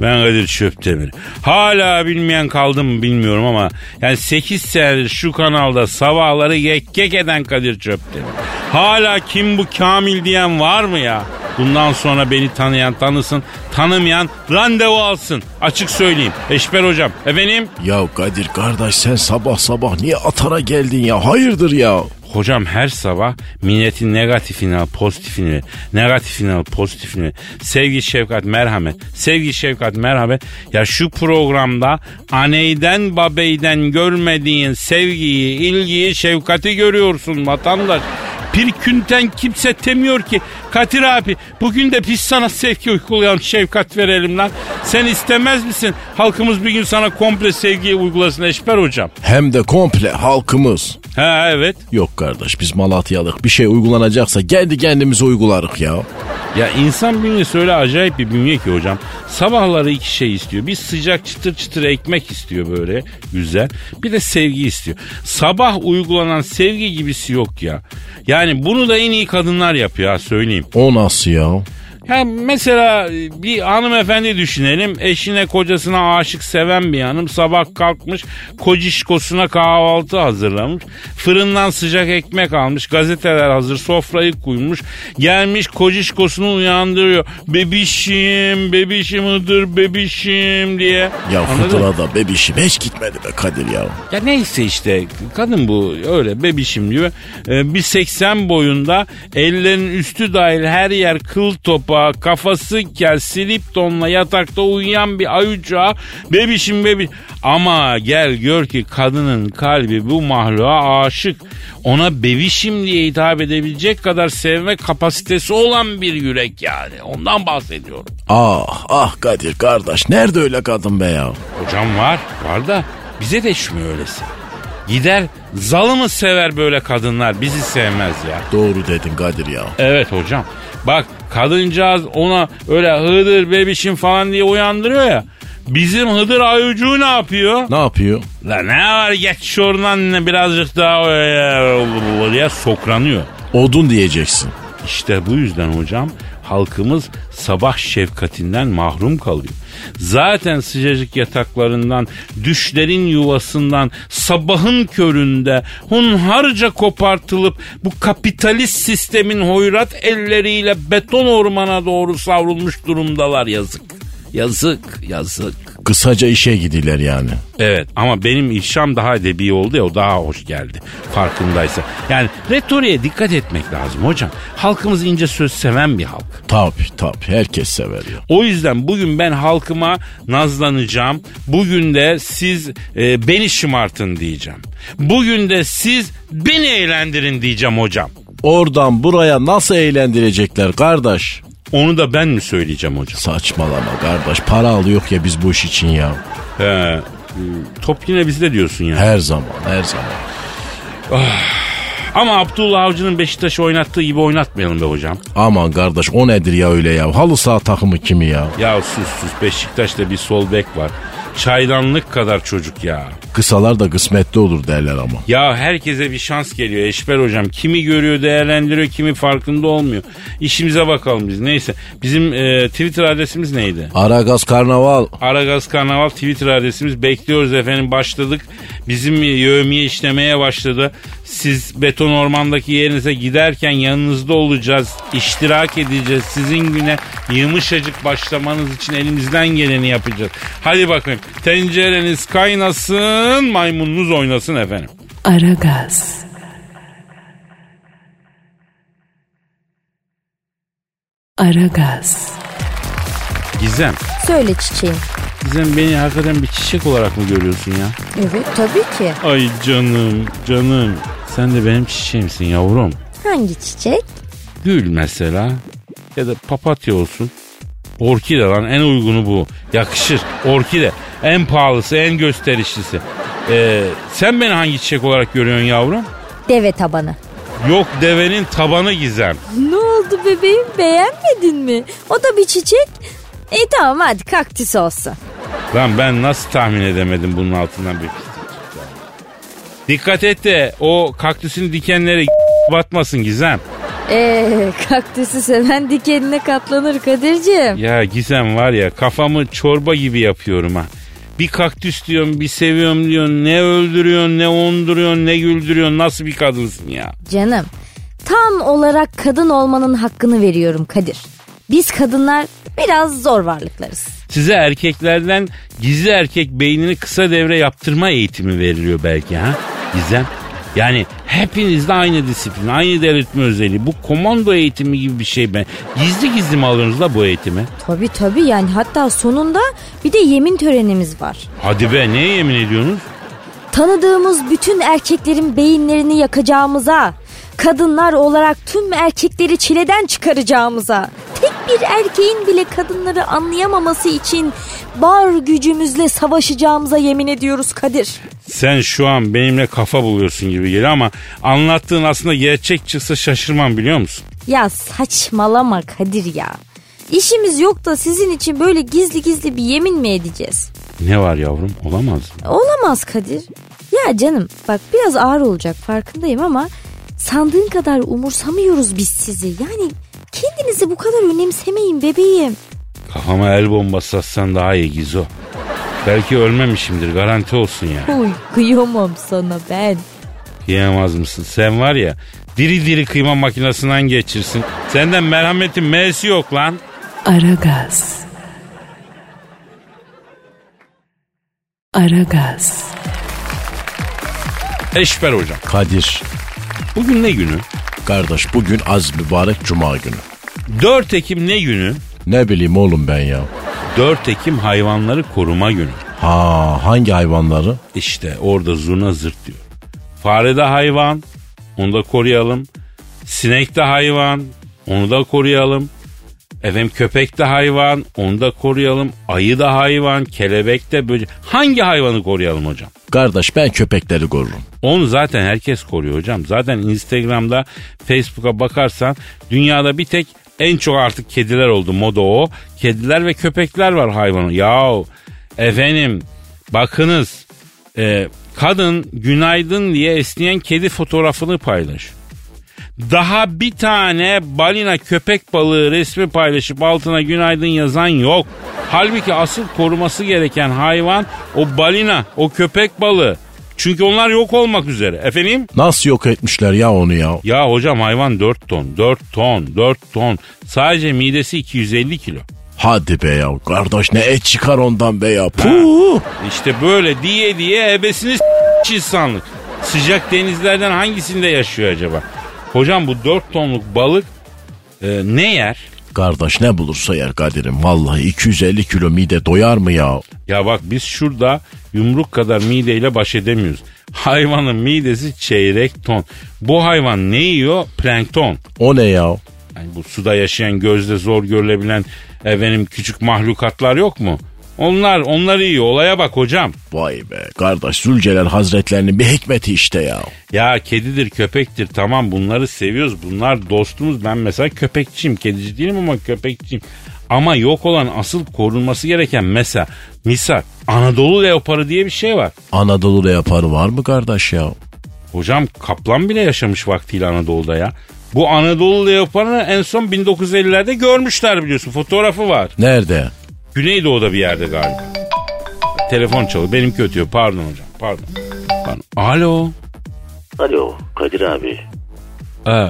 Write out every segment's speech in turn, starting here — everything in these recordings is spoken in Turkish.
Ben Kadir Çöptemir. Hala bilmeyen kaldım mı bilmiyorum ama yani 8 senedir şu kanalda sabahları gek eden Kadir Çöptemir. Hala kim bu Kamil diyen var mı ya? Bundan sonra beni tanıyan tanısın, tanımayan randevu alsın. Açık söyleyeyim. Eşber hocam. Efendim? Ya Kadir kardeş sen sabah sabah niye atara geldin ya? Hayırdır ya? Hocam her sabah milletin negatifini al, pozitifini, negatifini al, pozitifini. Sevgi, şefkat, merhamet. Sevgi, şefkat, merhamet. Ya şu programda aneyden babeyden görmediğin sevgiyi, ilgiyi, şefkati görüyorsun vatandaş. Bir künten kimse demiyor ki Kadir abi bugün de biz sana sevgi uygulayalım şefkat verelim lan. Sen istemez misin halkımız bir gün sana komple sevgiyi uygulasın Eşber hocam? Hem de komple halkımız. Ha evet. Yok kardeş biz Malatyalık bir şey uygulanacaksa kendi kendimize uygularık ya. Ya insan bünyesi öyle acayip bir bünye ki hocam. Sabahları iki şey istiyor. Bir sıcak çıtır çıtır ekmek istiyor böyle güzel. Bir de sevgi istiyor. Sabah uygulanan sevgi gibisi yok ya. Yani bunu da en iyi kadınlar yapıyor ha söyleyeyim. O nasıl ya? Ya mesela bir hanımefendi düşünelim. Eşine kocasına aşık seven bir hanım. Sabah kalkmış kocişkosuna kahvaltı hazırlamış. Fırından sıcak ekmek almış. Gazeteler hazır sofrayı koymuş. Gelmiş kocişkosunu uyandırıyor. Bebişim, bebişim hıdır bebişim diye. Ya mı? fıtırada bebişim hiç gitmedi be Kadir ya. Ya neyse işte kadın bu öyle bebişim diyor. Ee, bir 80 boyunda ellerin üstü dahil her yer kıl topa kafası kel silip donla yatakta uyuyan bir ayucağı bebişim bebiş. Ama gel gör ki kadının kalbi bu mahluğa aşık. Ona bebişim diye hitap edebilecek kadar sevme kapasitesi olan bir yürek yani. Ondan bahsediyorum. Ah ah Kadir kardeş nerede öyle kadın be ya? Hocam var. Var da bize de düşmüyor öylesi. Gider zalımı sever böyle kadınlar bizi sevmez ya. Doğru dedin Kadir ya. Evet hocam. Bak kadıncağız ona öyle hıdır bebişim falan diye uyandırıyor ya. Bizim Hıdır Ayucu ne yapıyor? Ne yapıyor? La ne var geç şuradan birazcık daha diye sokranıyor. Odun diyeceksin. İşte bu yüzden hocam halkımız sabah şefkatinden mahrum kalıyor. Zaten sıcacık yataklarından, düşlerin yuvasından sabahın köründe hunharca kopartılıp bu kapitalist sistemin hoyrat elleriyle beton ormana doğru savrulmuş durumdalar yazık. Yazık, yazık. Kısaca işe gidiler yani. Evet ama benim ifşam daha edebi oldu ya o daha hoş geldi farkındaysa. Yani retoriğe dikkat etmek lazım hocam. Halkımız ince söz seven bir halk. Tabi tabi herkes sever ya. O yüzden bugün ben halkıma nazlanacağım. Bugün de siz e, beni şımartın diyeceğim. Bugün de siz beni eğlendirin diyeceğim hocam. Oradan buraya nasıl eğlendirecekler kardeş? Onu da ben mi söyleyeceğim hocam? Saçmalama kardeş para alıyor ya biz bu iş için ya. He, top yine bizde diyorsun ya. Her zaman her zaman. Ama Abdullah Avcı'nın Beşiktaş'ı oynattığı gibi oynatmayalım be hocam. Aman kardeş o nedir ya öyle ya? Halı saha takımı kimi ya? Ya sus sus Beşiktaş'ta bir sol bek var. Çaydanlık kadar çocuk ya. Kısalar da kısmetli olur derler ama. Ya herkese bir şans geliyor Eşber hocam. Kimi görüyor değerlendiriyor kimi farkında olmuyor. İşimize bakalım biz. Neyse bizim e, Twitter adresimiz neydi? Aragaz Karnaval. Aragaz Karnaval Twitter adresimiz. Bekliyoruz efendim başladık. Bizim yövmiye işlemeye başladı. Siz beton ormandaki yerinize giderken yanınızda olacağız. iştirak edeceğiz. Sizin güne yumuşacık başlamanız için elimizden geleni yapacağız. Hadi bakın tencereniz kaynasın maymununuz oynasın efendim. Aragaz. Aragaz. Gizem. Söyle çiçeğim. Gizem beni hakikaten bir çiçek olarak mı görüyorsun ya? Evet tabii ki. Ay canım canım. Sen de benim çiçeğimsin yavrum. Hangi çiçek? Gül mesela. Ya da papatya olsun. Orkide lan en uygunu bu. Yakışır. Orkide. En pahalısı, en gösterişlisi. Ee, sen beni hangi çiçek olarak görüyorsun yavrum? Deve tabanı. Yok devenin tabanı gizem. Ne oldu bebeğim beğenmedin mi? O da bir çiçek. E tamam hadi kaktüs olsun. Lan ben nasıl tahmin edemedim bunun altından bir. Dikkat et de o kaktüsün dikenleri batmasın Gizem. Eee kaktüsü seven dikenine katlanır Kadir'ciğim. Ya Gizem var ya kafamı çorba gibi yapıyorum ha. Bir kaktüs diyorsun bir seviyorum diyorsun ne öldürüyorsun ne onduruyorsun ne güldürüyorsun nasıl bir kadınsın ya. Canım tam olarak kadın olmanın hakkını veriyorum Kadir. Biz kadınlar biraz zor varlıklarız. Size erkeklerden gizli erkek beynini kısa devre yaptırma eğitimi veriliyor belki ha Gizem. Yani hepinizde aynı disiplin, aynı delirtme özelliği. Bu komando eğitimi gibi bir şey ben. Gizli gizli mi alıyorsunuz da bu eğitimi? Tabii tabii yani hatta sonunda bir de yemin törenimiz var. Hadi be neye yemin ediyorsunuz? Tanıdığımız bütün erkeklerin beyinlerini yakacağımıza, kadınlar olarak tüm erkekleri çileden çıkaracağımıza, tek bir erkeğin bile kadınları anlayamaması için bar gücümüzle savaşacağımıza yemin ediyoruz Kadir. Sen şu an benimle kafa buluyorsun gibi geliyor ama anlattığın aslında gerçek çıksa şaşırmam biliyor musun? Ya saçmalama Kadir ya. İşimiz yok da sizin için böyle gizli gizli bir yemin mi edeceğiz? Ne var yavrum olamaz mı? Olamaz Kadir. Ya canım bak biraz ağır olacak farkındayım ama sandığın kadar umursamıyoruz biz sizi. Yani kendinizi bu kadar önemsemeyin bebeğim. Kafama el bombası atsan daha iyi Gizo. Belki ölmemişimdir garanti olsun ya. Uy kıyamam sana ben. Kıyamaz mısın? Sen var ya diri diri kıyma makinesinden geçirsin. Senden merhametin M'si yok lan. Aragaz. Aragaz. Eşber hocam. Kadir. Bugün ne günü? Kardeş bugün az mübarek cuma günü. 4 Ekim ne günü? Ne bileyim oğlum ben ya. 4 Ekim hayvanları koruma günü. Ha hangi hayvanları? İşte orada zurna zırt diyor. Fare de hayvan, onu da koruyalım. Sinek de hayvan, onu da koruyalım. Efendim köpek de hayvan, onu da koruyalım. Ayı da hayvan, kelebek de böcek. Hangi hayvanı koruyalım hocam? Kardeş ben köpekleri korurum. Onu zaten herkes koruyor hocam. Zaten Instagram'da, Facebook'a bakarsan dünyada bir tek en çok artık kediler oldu moda o. Kediler ve köpekler var hayvanı. Yahu efendim bakınız e, kadın günaydın diye esneyen kedi fotoğrafını paylaş. Daha bir tane balina köpek balığı resmi paylaşıp altına günaydın yazan yok. Halbuki asıl koruması gereken hayvan o balina, o köpek balığı. Çünkü onlar yok olmak üzere. Efendim? Nasıl yok etmişler ya onu ya? Ya hocam hayvan 4 ton, 4 ton, 4 ton. Sadece midesi 250 kilo. Hadi be ya kardeş ne et çıkar ondan be ya. Puh. İşte böyle diye diye ebesini s- insanlık. Sıcak denizlerden hangisinde yaşıyor acaba? Hocam bu 4 tonluk balık e, ne yer? Kardeş ne bulursa yer Kadir'im. Vallahi 250 kilo mide doyar mı ya? Ya bak biz şurada yumruk kadar mideyle baş edemiyoruz. Hayvanın midesi çeyrek ton. Bu hayvan ne yiyor? Plankton. O ne ya? Yani bu suda yaşayan gözle zor görülebilen efendim küçük mahlukatlar yok mu? Onlar onları yiyor. Olaya bak hocam. Vay be kardeş Zülcelal Hazretlerinin bir hikmeti işte ya. Ya kedidir köpektir tamam bunları seviyoruz. Bunlar dostumuz. Ben mesela köpekçiyim. Kedici değilim ama köpekçiyim. Ama yok olan asıl korunması gereken mesela misal Anadolu leoparı diye bir şey var. Anadolu leoparı var mı kardeş ya? Hocam kaplan bile yaşamış vaktiyle Anadolu'da ya. Bu Anadolu leoparını en son 1950'lerde görmüşler biliyorsun. Fotoğrafı var. Nerede? Güneydoğu'da bir yerde galiba. Telefon çalıyor. Benimki ötüyor. Pardon hocam. Pardon. Pardon. Alo. Alo Kadir abi. Aa,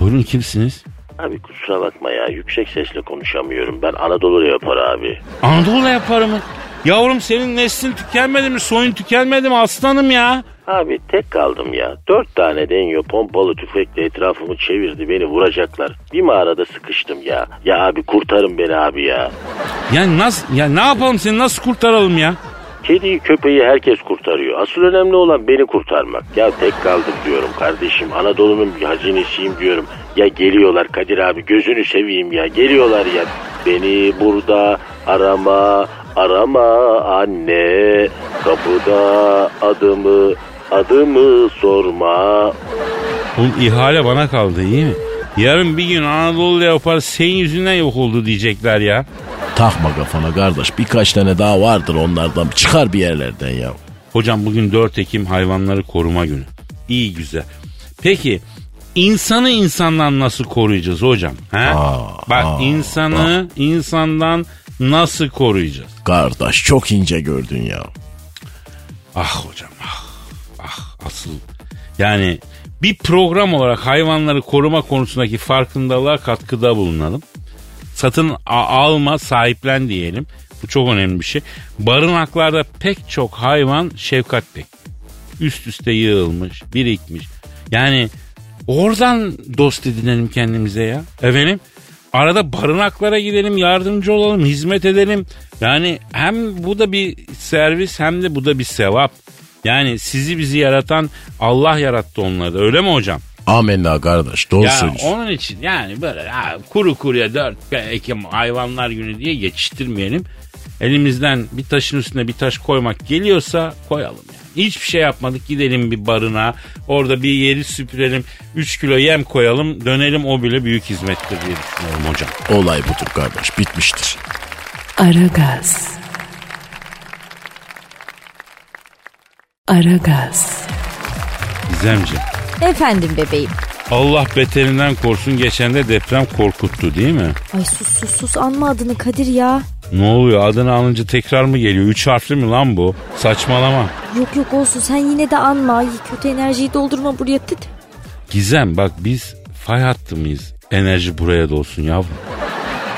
buyurun kimsiniz? Abi kusura bakma ya yüksek sesle konuşamıyorum. Ben Anadolu yapar abi. Anadolu yaparım. Yavrum senin neslin tükenmedi mi? Soyun tükenmedi mi aslanım ya? Abi tek kaldım ya. Dört tane denyo pompalı tüfekle etrafımı çevirdi. Beni vuracaklar. Bir mağarada sıkıştım ya. Ya abi kurtarın beni abi ya. Ya nasıl ya ne yapalım seni nasıl kurtaralım ya? Kediyi köpeği herkes kurtarıyor. Asıl önemli olan beni kurtarmak. Ya tek kaldım diyorum kardeşim. Anadolu'nun bir hazinesiyim diyorum. Ya geliyorlar Kadir abi gözünü seveyim ya. Geliyorlar ya. Beni burada arama arama anne. Kapıda adımı adımı sorma. Oğlum ihale bana kaldı iyi mi? Yarın bir gün Anadolu yapar senin yüzünden yok oldu diyecekler ya. Takma kafana kardeş birkaç tane daha vardır onlardan çıkar bir yerlerden ya. Hocam bugün 4 Ekim hayvanları koruma günü. İyi güzel. Peki insanı insandan nasıl koruyacağız hocam? He? Aa, Bak aa, insanı insandan nasıl koruyacağız? Kardeş çok ince gördün ya. Ah hocam ah. Asıl yani bir program olarak hayvanları koruma konusundaki farkındalığa katkıda bulunalım. Satın alma sahiplen diyelim. Bu çok önemli bir şey. Barınaklarda pek çok hayvan şefkat bek. Üst üste yığılmış, birikmiş. Yani oradan dost edinelim kendimize ya. Efendim arada barınaklara gidelim, yardımcı olalım, hizmet edelim. Yani hem bu da bir servis hem de bu da bir sevap. Yani sizi bizi yaratan Allah yarattı onları da öyle mi hocam? Amenna kardeş doğru Ya söylüyorsun. onun için yani böyle ha, kuru kuruya 4 Ekim hayvanlar günü diye geçiştirmeyelim. Elimizden bir taşın üstüne bir taş koymak geliyorsa koyalım yani. Hiçbir şey yapmadık gidelim bir barına orada bir yeri süpürelim 3 kilo yem koyalım dönelim o bile büyük hizmettir diye düşünüyorum hocam. Olay budur kardeş bitmiştir. Aragaz. Aragaz. Gizemciğim Efendim bebeğim. Allah beterinden korusun geçen de deprem korkuttu değil mi? Ay sus sus sus anma adını Kadir ya. Ne oluyor adını alınca tekrar mı geliyor? Üç harfli mi lan bu? Saçmalama. Yok yok olsun sen yine de anma. Ay, kötü enerjiyi doldurma buraya tıt. Gizem bak biz fay hattı mıyız? Enerji buraya dolsun yavrum.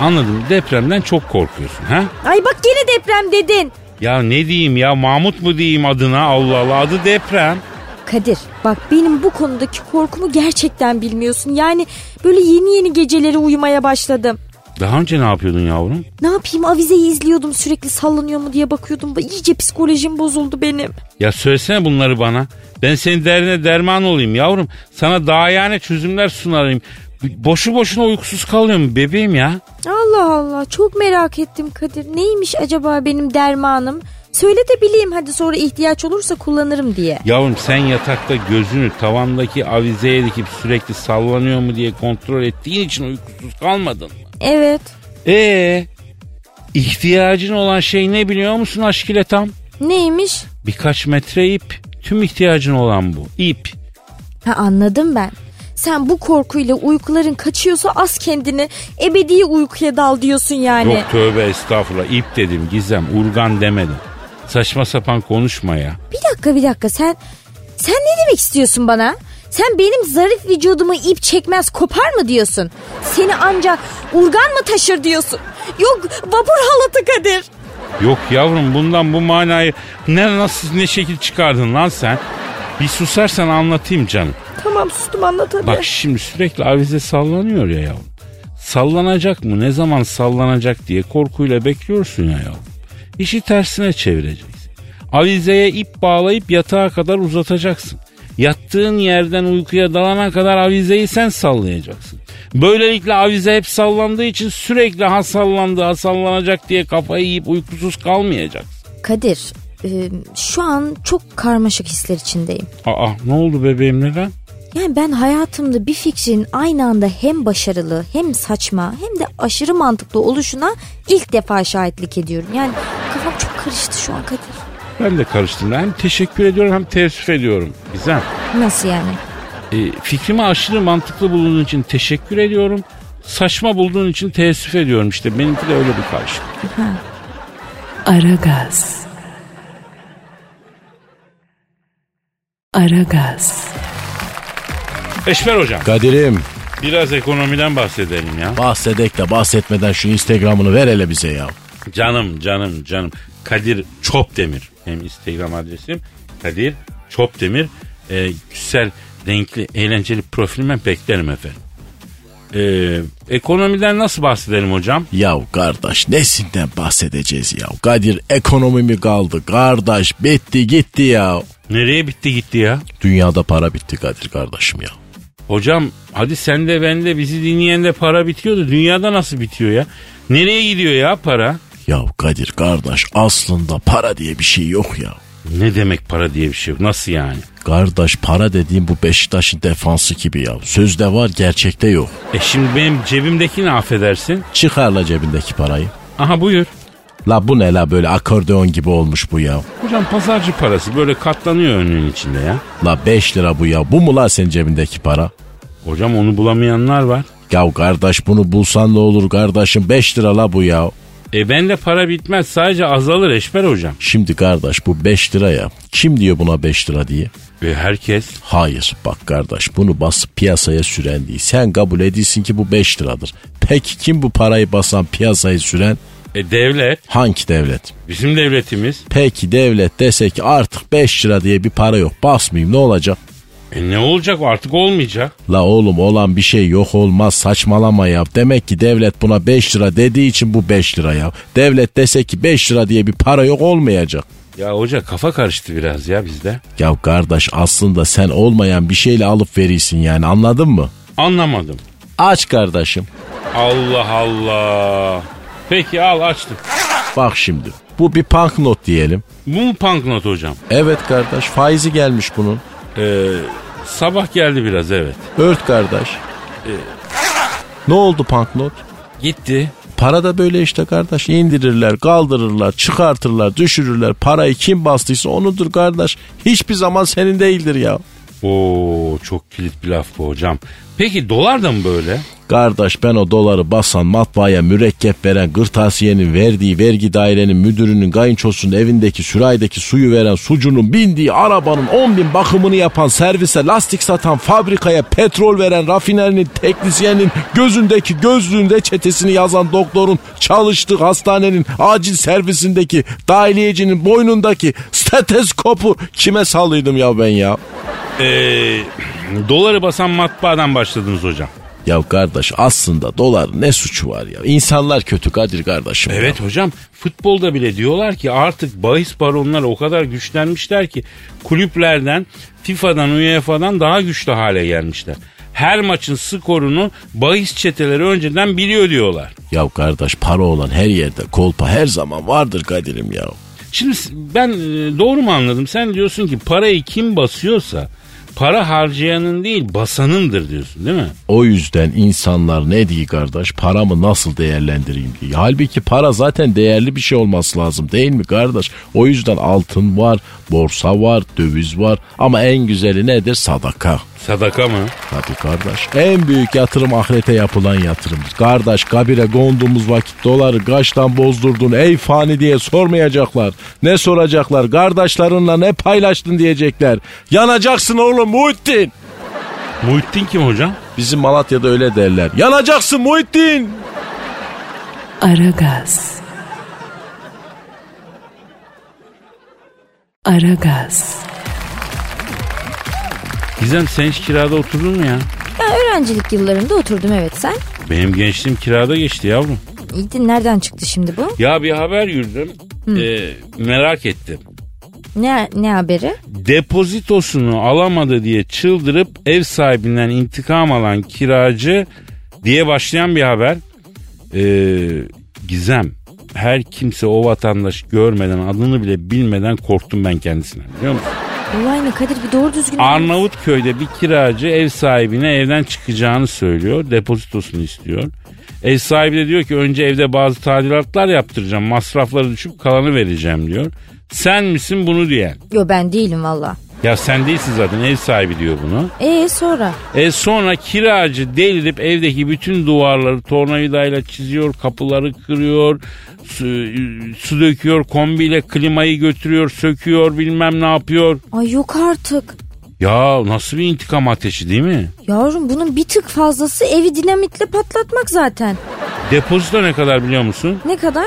Anladım depremden çok korkuyorsun ha? Ay bak gene deprem dedin. Ya ne diyeyim ya Mahmut mu diyeyim adına Allah Allah adı deprem. Kadir bak benim bu konudaki korkumu gerçekten bilmiyorsun. Yani böyle yeni yeni geceleri uyumaya başladım. Daha önce ne yapıyordun yavrum? Ne yapayım avizeyi izliyordum sürekli sallanıyor mu diye bakıyordum. İyice psikolojim bozuldu benim. Ya söylesene bunları bana. Ben senin derdine derman olayım yavrum. Sana daha yani çözümler sunarım. Boşu boşuna uykusuz kalıyorum bebeğim ya. Allah Allah çok merak ettim Kadir. Neymiş acaba benim dermanım? Söyle de bileyim hadi sonra ihtiyaç olursa kullanırım diye. Yavrum sen yatakta gözünü tavandaki avizeye dikip sürekli sallanıyor mu diye kontrol ettiğin için uykusuz kalmadın mı? Evet. Ee, ihtiyacın olan şey ne biliyor musun aşk ile tam? Neymiş? Birkaç metre ip. Tüm ihtiyacın olan bu. İp. Ha anladım ben. Sen bu korkuyla uykuların kaçıyorsa az kendini ebedi uykuya dal diyorsun yani. Yok tövbe estağfurullah. İp dedim Gizem. Urgan demedim. Saçma sapan konuşma ya. Bir dakika bir dakika sen sen ne demek istiyorsun bana? Sen benim zarif vücudumu ip çekmez kopar mı diyorsun? Seni ancak urgan mı taşır diyorsun? Yok vapur halatı Kadir. Yok yavrum bundan bu manayı ne nasıl ne şekil çıkardın lan sen? Bir susarsan anlatayım canım. Tamam sustum anlat hadi. Bak şimdi sürekli avize sallanıyor ya yavrum. Sallanacak mı ne zaman sallanacak diye korkuyla bekliyorsun ya yavrum. İşi tersine çevireceksin. Avizeye ip bağlayıp yatağa kadar uzatacaksın. Yattığın yerden uykuya dalana kadar avizeyi sen sallayacaksın. Böylelikle avize hep sallandığı için sürekli ha sallandı ha sallanacak diye kafayı yiyip uykusuz kalmayacaksın. Kadir e, şu an çok karmaşık hisler içindeyim. Aa ne oldu bebeğim neden? Yani ben hayatımda bir fikrin aynı anda hem başarılı hem saçma hem de aşırı mantıklı oluşuna ilk defa şahitlik ediyorum. Yani kafam çok karıştı şu an Kadir. Ben de karıştım. Hem teşekkür ediyorum hem teessüf ediyorum. Güzel. Nasıl yani? E, fikrimi aşırı mantıklı bulduğun için teşekkür ediyorum. Saçma bulduğun için teessüf ediyorum işte. Benimki de öyle bir karşılık. Aragaz. Aragaz. Eşber hocam Kadir'im biraz ekonomiden bahsedelim ya. bahsedek de bahsetmeden şu Instagram'ını ver hele bize ya. Canım canım canım. Kadir Çopdemir. Hem Instagram adresim Kadir Çopdemir. Ee, güzel, renkli, eğlenceli profilime beklerim efendim. Ee, ekonomiden nasıl bahsedelim hocam? Ya kardeş nesinden bahsedeceğiz ya? Kadir ekonomi mi kaldı? Kardeş bitti gitti ya. Nereye bitti gitti ya? Dünyada para bitti Kadir kardeşim ya. Hocam hadi sen de ben de bizi dinleyen de para bitiyordu. Dünyada nasıl bitiyor ya? Nereye gidiyor ya para? Ya Kadir kardeş aslında para diye bir şey yok ya. Ne demek para diye bir şey yok? Nasıl yani? Kardeş para dediğim bu Beşiktaş'ın defansı gibi ya. Sözde var gerçekte yok. E şimdi benim cebimdeki ne affedersin? Çıkarla cebindeki parayı. Aha buyur. La bu ne la böyle akordeon gibi olmuş bu ya. Hocam pazarcı parası böyle katlanıyor önünün içinde ya. La 5 lira bu ya. Bu mu la senin cebindeki para? Hocam onu bulamayanlar var. Ya kardeş bunu bulsan ne olur kardeşim 5 lira la bu ya. E ben de para bitmez sadece azalır Eşber hocam. Şimdi kardeş bu 5 lira ya. Kim diyor buna 5 lira diye? Ve herkes Hayır bak kardeş bunu basıp piyasaya süren değil. Sen kabul ediyorsun ki bu 5 liradır. Peki kim bu parayı basan piyasayı süren? E, devlet Hangi devlet? bizim devletimiz. Peki devlet dese ki artık 5 lira diye bir para yok basmayayım ne olacak? E ne olacak artık olmayacak. La oğlum olan bir şey yok olmaz saçmalama ya. Demek ki devlet buna 5 lira dediği için bu 5 lira ya. Devlet dese ki 5 lira diye bir para yok olmayacak. Ya hoca kafa karıştı biraz ya bizde. Ya kardeş aslında sen olmayan bir şeyle alıp verirsin yani anladın mı? Anlamadım. Aç kardeşim. Allah Allah. Peki al açtım. Bak şimdi bu bir banknot diyelim. Bu mu banknot hocam? Evet kardeş faizi gelmiş bunun. Ee, sabah geldi biraz evet. Ört kardeş. Ne oldu banknot? Gitti. Para da böyle işte kardeş. indirirler, kaldırırlar, çıkartırlar, düşürürler. Parayı kim bastıysa onudur kardeş. Hiçbir zaman senin değildir ya. Oo çok kilit bir laf bu hocam. Peki dolar da mı böyle? Kardeş ben o doları basan matbaaya mürekkep veren gırtasiyenin verdiği vergi dairenin müdürünün kayınçosunun evindeki süraydaki suyu veren sucunun bindiği arabanın 10 bin bakımını yapan servise lastik satan fabrikaya petrol veren rafinerinin teknisyenin gözündeki gözlüğün reçetesini yazan doktorun çalıştığı hastanenin acil servisindeki dahiliyecinin boynundaki stetoskopu kime sallıydım ya ben ya? Ee, doları basan matbaadan başladınız hocam. Ya kardeş aslında dolar ne suçu var ya? İnsanlar kötü Kadir kardeşim. ya. Evet hocam futbolda bile diyorlar ki artık bahis baronları o kadar güçlenmişler ki kulüplerden FIFA'dan UEFA'dan daha güçlü hale gelmişler. Her maçın skorunu bahis çeteleri önceden biliyor diyorlar. Ya kardeş para olan her yerde kolpa her zaman vardır Kadir'im ya. Şimdi ben e, doğru mu anladım? Sen diyorsun ki parayı kim basıyorsa para harcayanın değil basanındır diyorsun değil mi? O yüzden insanlar ne diyor kardeş paramı nasıl değerlendireyim diye. Halbuki para zaten değerli bir şey olması lazım değil mi kardeş? O yüzden altın var, borsa var, döviz var ama en güzeli nedir? Sadaka. Sadaka mı? Tabii kardeş. En büyük yatırım ahirete yapılan yatırımdır. Kardeş kabire gondumuz vakit doları kaçtan bozdurdun ey fani diye sormayacaklar. Ne soracaklar? Kardeşlerinle ne paylaştın diyecekler. Yanacaksın oğlum Muhittin. Muhittin kim hocam? Bizim Malatya'da öyle derler. Yanacaksın Muhittin. Aragaz. Aragaz. Gizem sen hiç kirada oturdun mu ya? Ya öğrencilik yıllarında oturdum evet sen. Benim gençliğim kirada geçti yavrum. İyi de nereden çıktı şimdi bu? Ya bir haber yürüdüm. Ee, merak ettim. Ne ne haberi? Depozitosunu alamadı diye çıldırıp ev sahibinden intikam alan kiracı diye başlayan bir haber. Ee, Gizem her kimse o vatandaş görmeden adını bile bilmeden korktum ben kendisine biliyor musun? Olay ne Kadir bir doğru düzgün. Arnavutköy'de bir kiracı ev sahibine evden çıkacağını söylüyor. Depozitosunu istiyor. Ev sahibi de diyor ki önce evde bazı tadilatlar yaptıracağım. Masrafları düşüp kalanı vereceğim diyor. Sen misin bunu diyen? Yo ben değilim valla. Ya sen değilsin zaten ev sahibi diyor bunu. Ee sonra? E sonra kiracı delirip evdeki bütün duvarları tornavidayla çiziyor, kapıları kırıyor, su, su döküyor, kombiyle klimayı götürüyor, söküyor bilmem ne yapıyor. Ay yok artık. Ya nasıl bir intikam ateşi değil mi? Yavrum bunun bir tık fazlası evi dinamitle patlatmak zaten. Depozito ne kadar biliyor musun? Ne kadar?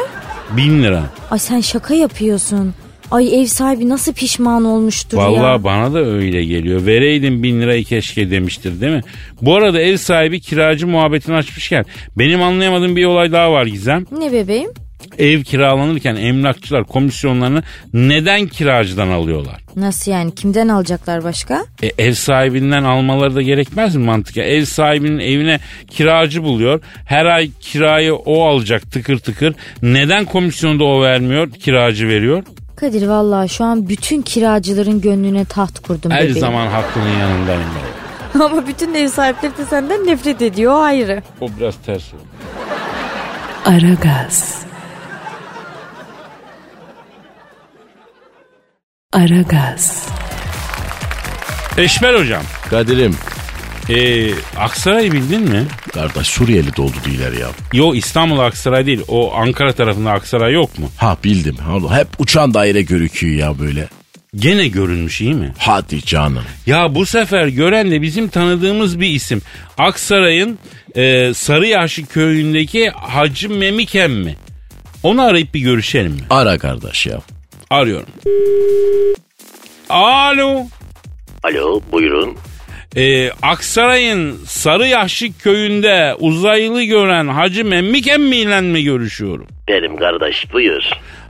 Bin lira. Ay sen şaka yapıyorsun. Ay ev sahibi nasıl pişman olmuştur ya. Vallahi bana da öyle geliyor. Vereydin bin lirayı keşke demiştir değil mi? Bu arada ev sahibi kiracı muhabbetini açmışken benim anlayamadığım bir olay daha var Gizem. Ne bebeğim? Ev kiralanırken emlakçılar komisyonlarını neden kiracıdan alıyorlar? Nasıl yani kimden alacaklar başka? E, ev sahibinden almaları da gerekmez mi mantık? ya? Ev sahibinin evine kiracı buluyor. Her ay kirayı o alacak tıkır tıkır. Neden komisyonu da o vermiyor kiracı veriyor? Kadir vallahi şu an bütün kiracıların gönlüne taht kurdum Her bebeğim. zaman hakkının yanındayım ben. Ama bütün ev sahipleri de senden nefret ediyor o ayrı. O biraz ters oldu. Aragaz. Aragaz. Eşber hocam. Kadir'im E, Aksaray'ı bildin mi? kardeş Suriyeli doldu değiller ya. Yo İstanbul Aksaray değil. O Ankara tarafında Aksaray yok mu? Ha bildim. Ha, Hep uçan daire görüküyor ya böyle. Gene görünmüş iyi mi? Hadi canım. Ya bu sefer gören de bizim tanıdığımız bir isim. Aksaray'ın e, Sarıyaşı köyündeki Hacı Memiken mi? Onu arayıp bir görüşelim mi? Ara kardeş ya. Arıyorum. Alo. Alo buyurun. E, Aksaray'ın Sarıyaşı köyünde uzaylı gören Hacı Memiken mi ile mi görüşüyorum? Benim kardeş buyur.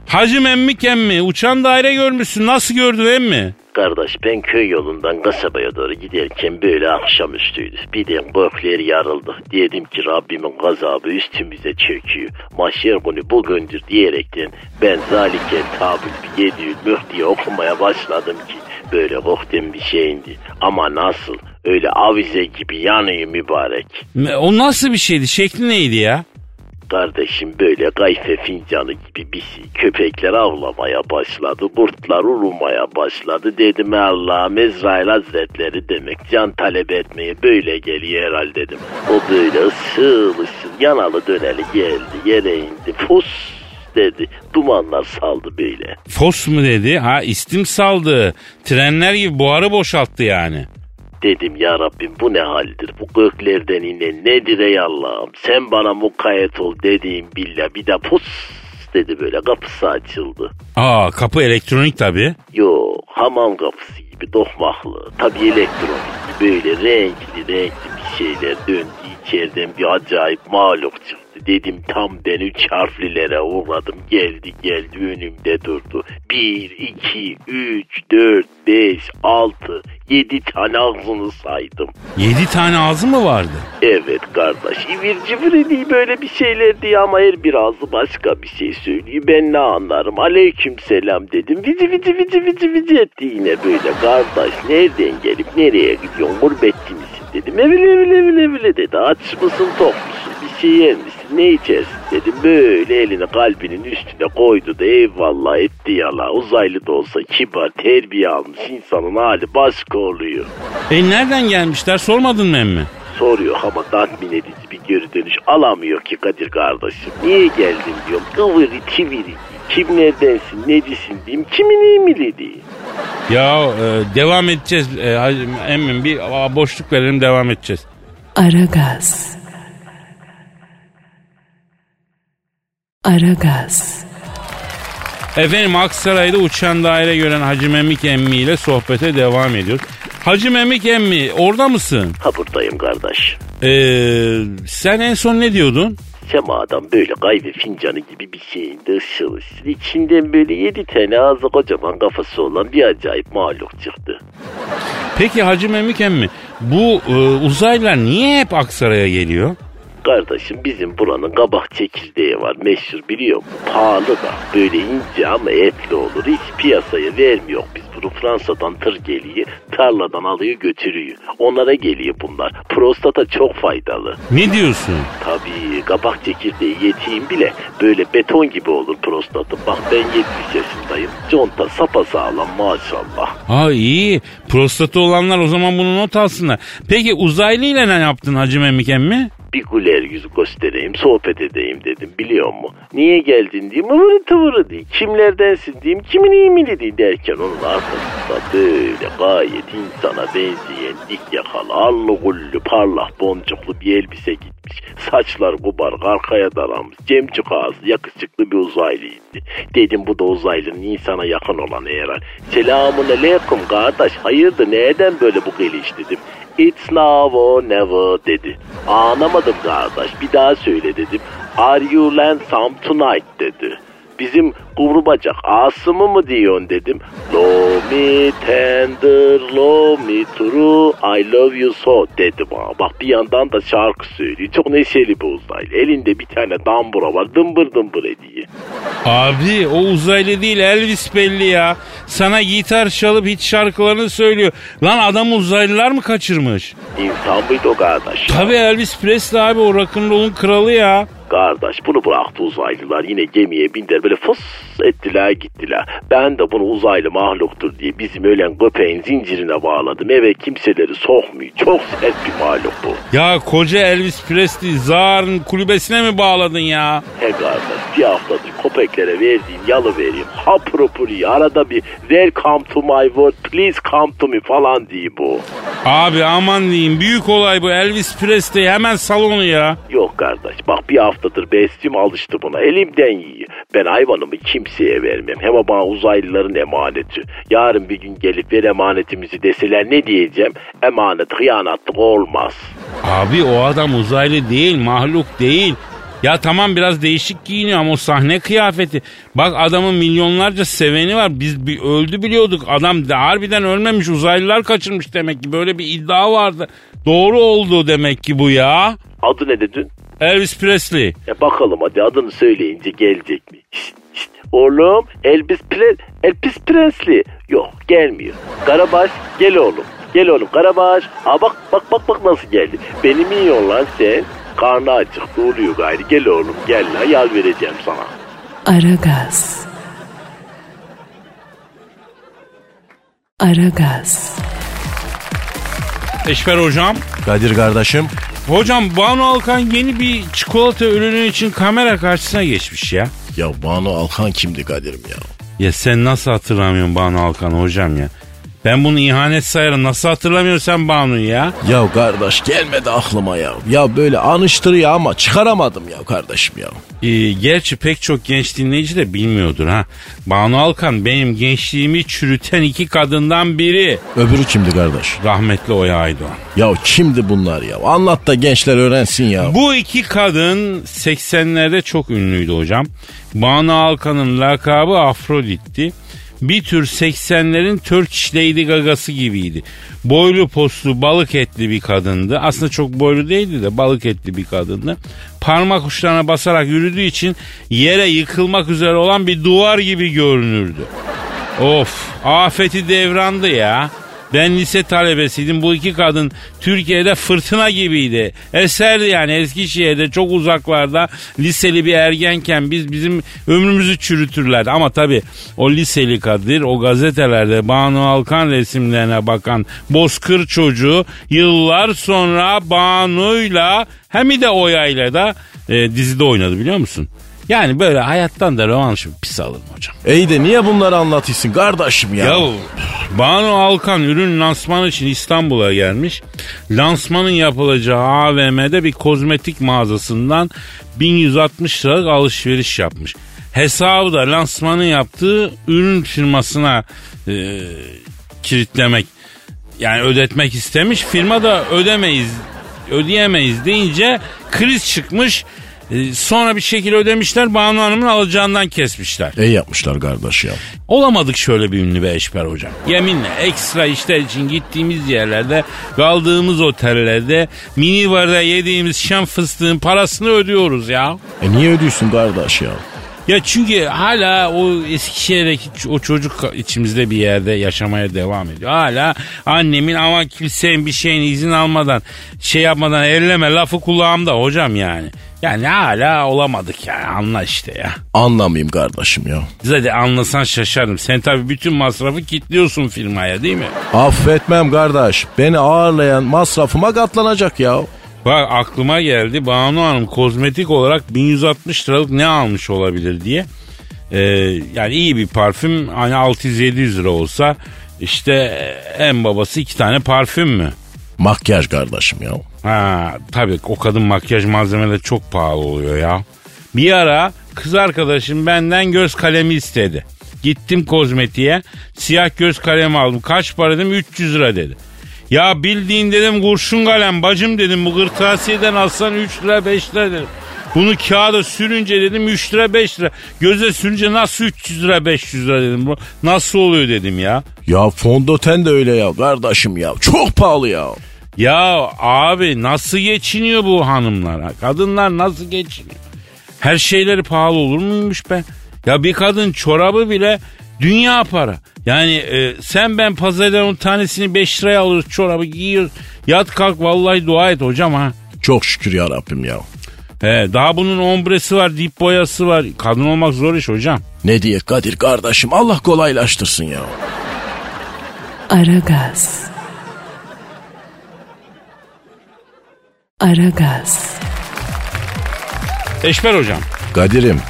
Hacı Memiken mi? Uçan daire görmüşsün. Nasıl gördün emmi? Kardeş ben köy yolundan kasabaya doğru giderken böyle akşamüstüydü. Birden gökler yarıldı. Dedim ki Rabbimin gazabı üstümüze çöküyor. Maşer günü bugündür diyerekten ben zaliken tabül bir yediği müh diye okumaya başladım ki böyle kohtem bir şeyindi. Ama nasıl öyle avize gibi yanıyor mübarek. O nasıl bir şeydi? Şekli neydi ya? Kardeşim böyle kayfe fincanı gibi bir şey. Köpekler avlamaya başladı. Kurtlar urumaya başladı. Dedim Allah Mezrail Hazretleri demek. Can talep etmeye böyle geliyor herhalde dedim. O böyle ısıl ısıl yanalı döneli geldi. Yere indi. Fus dedi. Dumanlar saldı böyle. Fos mu dedi? Ha istim saldı. Trenler gibi buharı boşalttı yani. Dedim ya Rabbim bu ne haldir? Bu göklerden inen nedir ey Allah'ım? Sen bana mukayyet ol dediğim billah bir de pus dedi böyle kapısı açıldı. Aa kapı elektronik tabii. Yo hamam kapısı gibi dokmaklı. Tabii elektronik böyle renkli renkli bir şeyler döndü. İçeriden bir acayip maluk çıktı. Dedim tam ben üç harflilere uğradım. Geldi geldi önümde durdu. Bir, iki, üç, dört, beş, altı, yedi tane ağzını saydım. Yedi tane ağzı mı vardı? Evet kardeş ivir cıvır değil böyle bir şeyler diye ama her bir ağzı başka bir şey söylüyor. Ben ne anlarım aleyküm selam dedim. Vici vici vici vici vici etti yine böyle kardeş nereden gelip nereye gidiyorsun gurbetçi misin dedim. Evile evile evile evile dedi aç mısın tok musun bir şey yer misin ne içersin dedim. Böyle elini kalbinin üstüne koydu da eyvallah etti yala uzaylı da olsa kibar terbiye almış insanın hali başka oluyor. E nereden gelmişler sormadın mı emmi? soruyor ama tatmin edici bir geri dönüş alamıyor ki Kadir kardeşim. Niye geldin diyorum. Kıvırı çiviri. Kim neredensin, necisin diyeyim. Kimin iyi mi dedi. Ya e, devam edeceğiz. E, emmim bir a, boşluk verelim devam edeceğiz. Aragaz. Aragaz. Efendim Aksaray'da uçan daire gören Hacı Memik emmi ile sohbete devam ediyoruz. Hacı Memik emmi orada mısın? Ha buradayım kardeş. Ee, sen en son ne diyordun? Semadan böyle kahve fincanı gibi bir şeyinde ışıl ışıl. İçinden böyle yedi tane ağzı kocaman kafası olan bir acayip mahluk çıktı. Peki Hacı Memik emmi bu e, uzaylılar niye hep Aksaray'a geliyor? Kardeşim bizim buranın kabak çekirdeği var meşhur biliyor musun? Pahalı da böyle ince ama etli olur. Hiç piyasaya vermiyor biz bunu. Fransa'dan tır geliyor tarladan alıyor götürüyor. Onlara geliyor bunlar. Prostata çok faydalı. Ne diyorsun? Tabii kabak çekirdeği yediğim bile böyle beton gibi olur prostatı. Bak ben 70 yaşındayım. Conta sapasağlam maşallah. Ha iyi. Prostatı olanlar o zaman bunu not alsınlar. Peki uzaylıyla ne yaptın Hacı Memik emmi? Bir güler yüz göstereyim, sohbet edeyim dedim biliyor musun? Niye geldin diyeyim, ıvırı tıvırı değil. Kimlerdensin diyeyim, kimin iyimini değil derken onun arkasında böyle gayet insana benzeyen dik yakalı, allı gullu, parlak boncuklu bir elbise gitmiş. Saçlar kubar, arkaya daranmış, cemcik ağzı, yakışıklı bir uzaylıydı. Dedim bu da uzaylının insana yakın olan herhalde. Selamun aleyküm kardeş, hayırdır neden böyle bu geliş dedim. It's now or never dedi. Anlamadım kardeş. Bir daha söyle dedim. Are you some tonight dedi. Bizim kuru bacak Asım'ı mı diyorsun dedim. Love me tender, love me true, I love you so dedi bana. Bak bir yandan da şarkı söylüyor. Çok neşeli bir uzaylı. Elinde bir tane dambura var dımbır dımbır ediyor. Abi o uzaylı değil Elvis belli ya. Sana gitar çalıp hiç şarkılarını söylüyor. Lan adam uzaylılar mı kaçırmış? İnsan mıydı o kardeş? Tabii Elvis Presley abi o rock'n'roll'un kralı ya. Kardeş bunu bıraktı uzaylılar yine gemiye bindiler böyle fıs ettiler gittiler. Ben de bunu uzaylı mahluktur diye bizim ölen köpeğin zincirine bağladım. Eve kimseleri sokmuyor. Çok sert bir mahluk bu. Ya koca Elvis Presley Zar'ın kulübesine mi bağladın ya? He kardeş bir haftadır köpeklere verdiğim yalı vereyim. Hapropuri arada bir welcome to my world please come to me falan diye bu. Abi aman diyeyim büyük olay bu Elvis Presley hemen salonu ya. Yok kardeş bak bir haftadır bestim alıştı buna elimden yiyor. Ben hayvanımı kimseye vermem. Hem bana uzaylıların emaneti. Yarın bir gün gelip ver emanetimizi deseler ne diyeceğim? Emanet hıyanatlık olmaz. Abi o adam uzaylı değil mahluk değil. Ya tamam biraz değişik giyiniyor ama o sahne kıyafeti. Bak adamın milyonlarca seveni var. Biz bir öldü biliyorduk. Adam da harbiden ölmemiş. Uzaylılar kaçırmış demek ki. Böyle bir iddia vardı. Doğru oldu demek ki bu ya. Adı ne dedin? Elvis Presley. E bakalım hadi adını söyleyince gelecek mi? Şişt, şişt. Oğlum Elvis, Pre Elvis Presley. Yok gelmiyor. Karabaş gel oğlum. Gel oğlum Karabaş. Aa bak bak bak bak nasıl geldi. Benim iyi lan sen. Karnı acıktı oluyor gayrı. Gel oğlum gel la yal vereceğim sana. Aragaz. Aragaz. Eşber hocam. Kadir kardeşim. Hocam Banu Alkan yeni bir çikolata ürünü için kamera karşısına geçmiş ya. Ya Banu Alkan kimdi Kadir'im ya? Ya sen nasıl hatırlamıyorsun Banu Alkan hocam ya? Ben bunu ihanet sayarım. Nasıl hatırlamıyorsun sen Banu'yu ya? Ya kardeş gelmedi aklıma ya. Ya böyle anıştırıyor ama çıkaramadım ya kardeşim ya. Ee, gerçi pek çok genç dinleyici de bilmiyordur ha. Banu Alkan benim gençliğimi çürüten iki kadından biri. Öbürü kimdi kardeş? Rahmetli Oya Aydoğan. Ya kimdi bunlar ya? Anlat da gençler öğrensin ya. Bu iki kadın 80'lerde çok ünlüydü hocam. Banu Alkan'ın lakabı Afrodit'ti bir tür 80'lerin Turkish Lady Gaga'sı gibiydi. Boylu postlu balık etli bir kadındı. Aslında çok boylu değildi de balık etli bir kadındı. Parmak uçlarına basarak yürüdüğü için yere yıkılmak üzere olan bir duvar gibi görünürdü. Of afeti devrandı ya. Ben lise talebesiydim. Bu iki kadın Türkiye'de fırtına gibiydi. Eserdi yani Eskişehir'de çok uzaklarda liseli bir ergenken biz bizim ömrümüzü çürütürlerdi. Ama tabii o liseli Kadir o gazetelerde Banu Alkan resimlerine bakan bozkır çocuğu yıllar sonra Banu'yla hem de Oya'yla da e, dizide oynadı biliyor musun? Yani böyle hayattan da rövanşı pis alırım hocam. İyi de niye bunları anlatıyorsun kardeşim ya? Ya Banu Alkan ürün lansmanı için İstanbul'a gelmiş. Lansmanın yapılacağı AVM'de bir kozmetik mağazasından 1160 liralık alışveriş yapmış. Hesabı da lansmanı yaptığı ürün firmasına e, kilitlemek yani ödetmek istemiş. Firma da ödemeyiz ödeyemeyiz deyince kriz çıkmış. E, sonra bir şekilde ödemişler Banu Hanım'ın alacağından kesmişler. İyi yapmışlar kardeş ya. Olamadık şöyle bir ünlü be Eşber hocam. Yeminle ekstra işler için gittiğimiz yerlerde kaldığımız otellerde minibarda yediğimiz şam fıstığın parasını ödüyoruz ya. E niye ödüyorsun kardeş ya? Ya çünkü hala o Eskişehir'deki o çocuk içimizde bir yerde yaşamaya devam ediyor. Hala annemin ama kimsenin bir şeyin izin almadan şey yapmadan elleme lafı kulağımda hocam yani. Yani hala olamadık yani anla işte ya. Anlamayayım kardeşim ya. Hadi anlasan şaşarım. Sen tabii bütün masrafı kilitliyorsun firmaya değil mi? Affetmem kardeş. Beni ağırlayan masrafıma katlanacak ya. Bak aklıma geldi Banu Hanım kozmetik olarak 1160 liralık ne almış olabilir diye. Ee, yani iyi bir parfüm hani 600-700 lira olsa işte en babası iki tane parfüm mü? Makyaj kardeşim ya. Ha tabii o kadın makyaj malzemeleri çok pahalı oluyor ya. Bir ara kız arkadaşım benden göz kalemi istedi. Gittim kozmetiğe siyah göz kalemi aldım. Kaç para dedim 300 lira dedi. Ya bildiğin dedim kurşun kalem bacım dedim bu kırtasiyeden alsan 3 lira 5 lira dedim. Bunu kağıda sürünce dedim 3 lira 5 lira. Göze sürünce nasıl 300 lira 500 lira dedim. Nasıl oluyor dedim ya. Ya fondöten de öyle ya kardeşim ya. Çok pahalı ya. Ya abi nasıl geçiniyor bu hanımlar? ha? Kadınlar nasıl geçiniyor? Her şeyleri pahalı olur muymuş be? Ya bir kadın çorabı bile dünya para. Yani e, sen ben pazardan tanesini 5 liraya alıyoruz çorabı giyiyoruz. Yat kalk vallahi dua et hocam ha. Çok şükür ya Rabbim ya. He, daha bunun ombresi var, dip boyası var. Kadın olmak zor iş hocam. Ne diye Kadir kardeşim Allah kolaylaştırsın ya. Aragaz. Aragaz. Eşber hocam. Kadir'im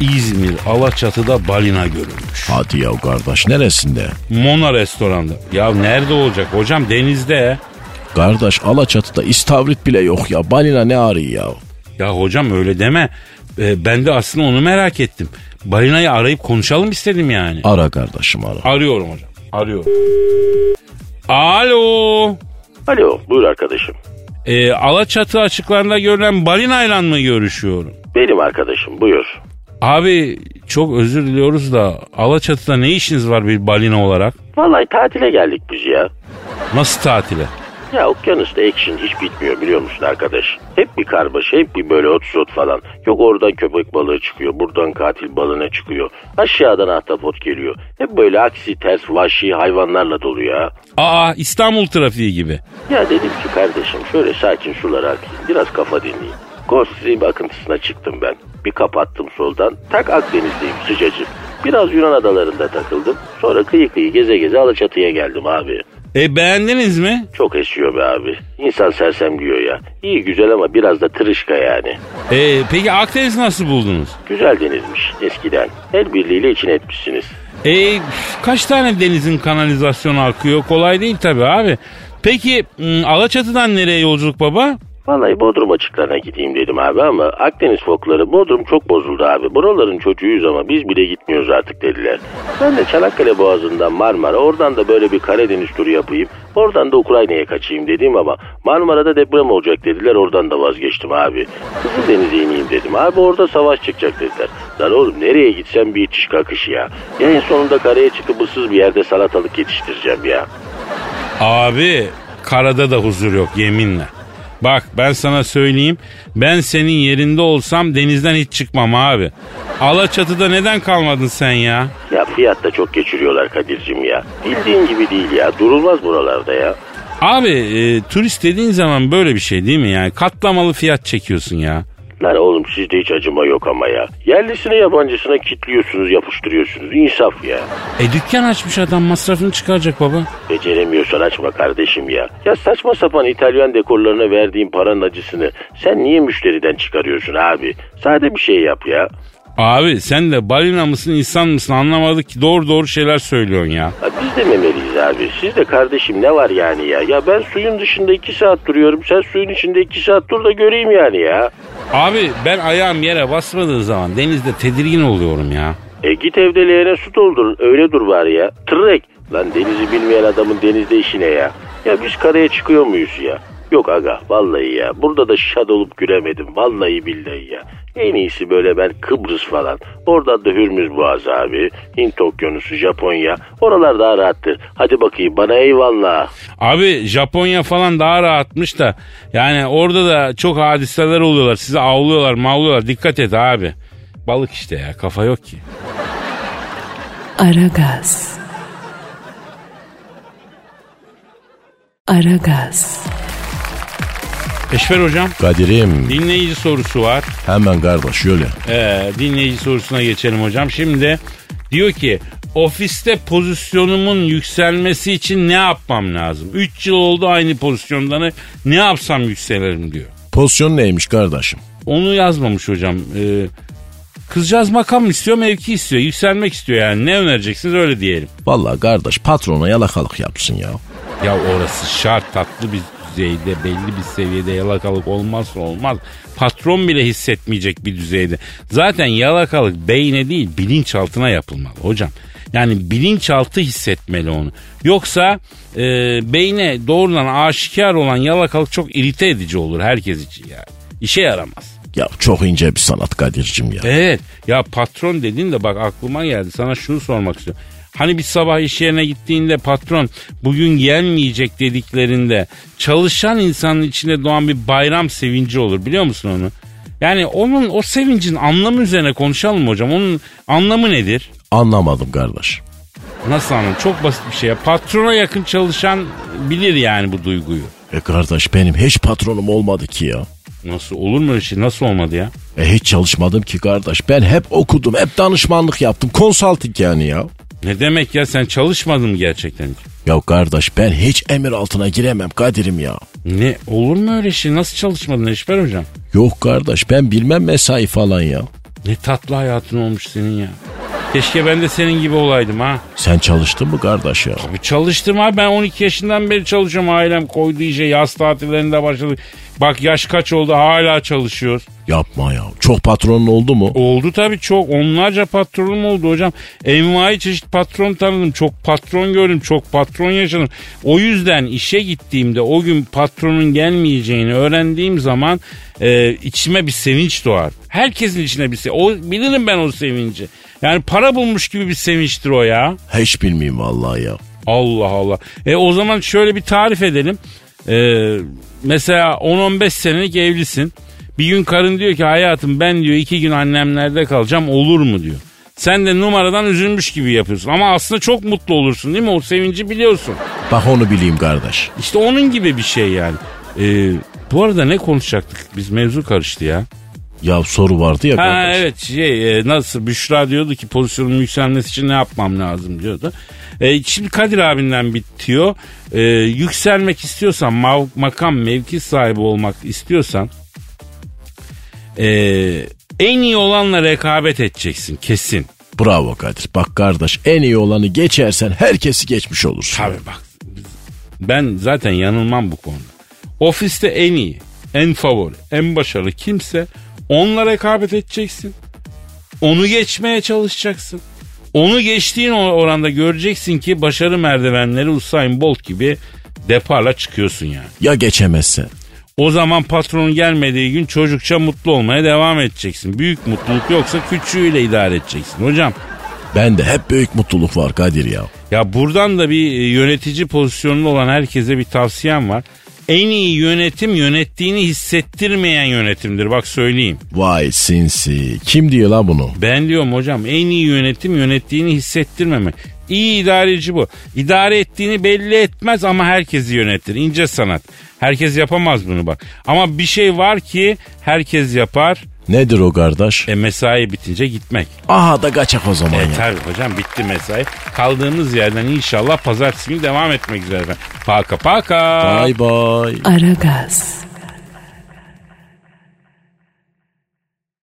İzmir Alaçatı'da balina görülmüş. hadi ya kardeş neresinde? Mona restoranda. Ya nerede olacak hocam denizde. Kardeş Alaçatı'da istavrit bile yok ya. Balina ne arıyor ya? Ya hocam öyle deme. Ee, ben de aslında onu merak ettim. Balinayı arayıp konuşalım istedim yani. Ara kardeşim ara. Arıyorum hocam. Arıyorum. Alo. Alo buyur arkadaşım. Ee, Alaçatı açıklarında görülen balinayla mı görüşüyorum? Benim arkadaşım buyur. Abi çok özür diliyoruz da Alaçatı'da ne işiniz var bir balina olarak? Vallahi tatile geldik biz ya. Nasıl tatile? Ya okyanusta action hiç bitmiyor biliyor musun arkadaş? Hep bir karmaşa, hep bir böyle otsot falan. Yok oradan köpek balığı çıkıyor, buradan katil balığına çıkıyor. Aşağıdan ahtapot geliyor. Hep böyle aksi ters vahşi hayvanlarla dolu ya. Aa İstanbul trafiği gibi. Ya dedim ki kardeşim şöyle sakin sulara akayım, biraz kafa dinleyeyim. Ghost Stream akıntısına çıktım ben. Bir kapattım soldan, tak Akdeniz'deyim sıcacık. Biraz Yunan adalarında takıldım. Sonra kıyı kıyı geze geze Alaçatı'ya geldim abi. E beğendiniz mi? Çok esiyor be abi. İnsan sersem diyor ya. İyi güzel ama biraz da tırışka yani. E, peki Akdeniz nasıl buldunuz? Güzel denizmiş eskiden. El birliğiyle için etmişsiniz. E, kaç tane denizin kanalizasyonu akıyor? Kolay değil tabii abi. Peki Alaçatı'dan nereye yolculuk baba? Vallahi Bodrum açıklarına gideyim dedim abi ama Akdeniz fokları Bodrum çok bozuldu abi. Buraların çocuğuyuz ama biz bile gitmiyoruz artık dediler. Ben de Çanakkale Boğazı'ndan Marmara oradan da böyle bir Karadeniz turu yapayım. Oradan da Ukrayna'ya kaçayım dedim ama Marmara'da deprem olacak dediler oradan da vazgeçtim abi. Kızıldeniz'e ineyim dedim abi orada savaş çıkacak dediler. Lan oğlum nereye gitsem bir itiş kakış ya. Ya en sonunda karaya çıkıp ıssız bir yerde salatalık yetiştireceğim ya. Abi karada da huzur yok yeminle. Bak ben sana söyleyeyim ben senin yerinde olsam denizden hiç çıkmam abi. Alaçatı'da neden kalmadın sen ya? Ya fiyat da çok geçiriyorlar Kadir'cim ya. Bildiğin gibi değil ya. Durulmaz buralarda ya. Abi e, turist dediğin zaman böyle bir şey değil mi yani? Katlamalı fiyat çekiyorsun ya. Lan oğlum sizde hiç acıma yok ama ya. Yerlisine yabancısına kitliyorsunuz yapıştırıyorsunuz. İnsaf ya. E dükkan açmış adam masrafını çıkaracak baba. Beceremiyorsan açma kardeşim ya. Ya saçma sapan İtalyan dekorlarına verdiğin paranın acısını sen niye müşteriden çıkarıyorsun abi? Sade bir şey yap ya. Abi sen de balina mısın insan mısın anlamadık ki doğru doğru şeyler söylüyorsun ya. Ha, biz de memeliyiz abi. Siz de kardeşim ne var yani ya? Ya ben suyun dışında iki saat duruyorum. Sen suyun içinde iki saat dur da göreyim yani ya. Abi ben ayağım yere basmadığı zaman denizde tedirgin oluyorum ya. E git evde leğene su doldurun öyle dur bari ya. Tırrek. Lan denizi bilmeyen adamın denizde işine ya. Ya biz karaya çıkıyor muyuz ya? Yok aga vallahi ya. Burada da şad olup gülemedim. Vallahi billahi ya. En iyisi böyle ben Kıbrıs falan. Oradan da Hürmüz Boğazı abi. Hint Okyanusu, Japonya. Oralar daha rahattır. Hadi bakayım bana eyvallah. Abi Japonya falan daha rahatmış da yani orada da çok hadiseler oluyorlar. Sizi avlıyorlar mavlıyorlar. Dikkat et abi. Balık işte ya kafa yok ki. Aragaz. Aragaz. Eşver hocam Kadir'im dinleyici sorusu var. hemen kardeş şöyle. Ee, dinleyici sorusuna geçelim hocam. Şimdi diyor ki ofiste pozisyonumun yükselmesi için ne yapmam lazım? 3 yıl oldu aynı pozisyondan ne yapsam yükselirim diyor. Pozisyon neymiş kardeşim? Onu yazmamış hocam. Ee, kızcağız makam istiyor mevki istiyor. Yükselmek istiyor yani. Ne önereceksiniz öyle diyelim. Vallahi kardeş patrona yalakalık yapsın ya. Ya orası şart tatlı bir düzeyde belli bir seviyede yalakalık olmazsa olmaz. Patron bile hissetmeyecek bir düzeyde. Zaten yalakalık beyne değil bilinçaltına yapılmalı hocam. Yani bilinçaltı hissetmeli onu. Yoksa e, beyne doğrudan aşikar olan yalakalık çok irite edici olur herkes için yani. İşe yaramaz. Ya çok ince bir sanat Kadir'cim ya. Evet ya patron dedin de bak aklıma geldi sana şunu sormak istiyorum. Hani bir sabah iş yerine gittiğinde patron bugün gelmeyecek dediklerinde çalışan insanın içinde doğan bir bayram sevinci olur biliyor musun onu? Yani onun o sevincin anlamı üzerine konuşalım mı hocam? Onun anlamı nedir? Anlamadım kardeş. Nasıl anladın? Çok basit bir şey. Patrona yakın çalışan bilir yani bu duyguyu. E kardeş benim hiç patronum olmadı ki ya. Nasıl olur mu öyle şey? Nasıl olmadı ya? E hiç çalışmadım ki kardeş. Ben hep okudum, hep danışmanlık yaptım. Konsalting yani ya. Ne demek ya sen çalışmadın mı gerçekten? Ya kardeş ben hiç emir altına giremem Kadir'im ya. Ne olur mu öyle şey? Nasıl çalışmadın Eşber hocam? Yok kardeş ben bilmem mesai falan ya. Ne tatlı hayatın olmuş senin ya. Keşke ben de senin gibi olaydım ha. Sen çalıştın mı kardeş ya? Tabii çalıştım abi ben 12 yaşından beri çalışıyorum ailem koydu işe yaz tatillerinde başladık. Bak yaş kaç oldu hala çalışıyoruz. Yapma ya. Çok patronun oldu mu? Oldu tabii çok onlarca patronum oldu hocam. Envai çeşit patron tanıdım. Çok patron gördüm. Çok patron yaşadım. O yüzden işe gittiğimde o gün patronun gelmeyeceğini öğrendiğim zaman e, içime bir sevinç doğar. Herkesin içine bir sevinç. O, bilirim ben o sevinci. Yani para bulmuş gibi bir sevinçtir o ya. Hiç bilmeyeyim vallahi ya. Allah Allah. E o zaman şöyle bir tarif edelim. E, mesela 10-15 senelik evlisin. Bir gün karın diyor ki hayatım ben diyor iki gün annemlerde kalacağım olur mu diyor. Sen de numaradan üzülmüş gibi yapıyorsun. Ama aslında çok mutlu olursun değil mi? O sevinci biliyorsun. Bak onu bileyim kardeş. İşte onun gibi bir şey yani. Ee, bu arada ne konuşacaktık? Biz mevzu karıştı ya. Ya soru vardı ya Ha kardeş. evet şey e, nasıl Büşra diyordu ki pozisyonun yükselmesi için ne yapmam lazım diyordu. E, şimdi Kadir abinden bitiyor. E, yükselmek istiyorsan mav- makam mevki sahibi olmak istiyorsan e, en iyi olanla rekabet edeceksin kesin. Bravo Kadir. Bak kardeş en iyi olanı geçersen herkesi geçmiş olursun. Tabii bak ben zaten yanılmam bu konuda. Ofiste en iyi, en favori, en başarılı kimse onunla rekabet edeceksin. Onu geçmeye çalışacaksın. Onu geçtiğin oranda göreceksin ki başarı merdivenleri Usain Bolt gibi deparla çıkıyorsun yani. Ya geçemezsen? O zaman patronun gelmediği gün çocukça mutlu olmaya devam edeceksin. Büyük mutluluk yoksa küçüğüyle idare edeceksin. Hocam Ben de hep büyük mutluluk var Kadir ya. Ya buradan da bir e, yönetici pozisyonunda olan herkese bir tavsiyem var. En iyi yönetim yönettiğini hissettirmeyen yönetimdir bak söyleyeyim. Vay sinsi. Kim diyor la bunu? Ben diyorum hocam en iyi yönetim yönettiğini hissettirmemek. İyi idareci bu. İdare ettiğini belli etmez ama herkesi yönetir. İnce sanat. Herkes yapamaz bunu bak. Ama bir şey var ki herkes yapar. Nedir o kardeş? E mesai bitince gitmek. Aha da kaçak o zaman E ya. tabi hocam bitti mesai. Kaldığımız yerden inşallah pazartesi günü devam etmek üzere. Paka paka. Bye bye. Aragaz.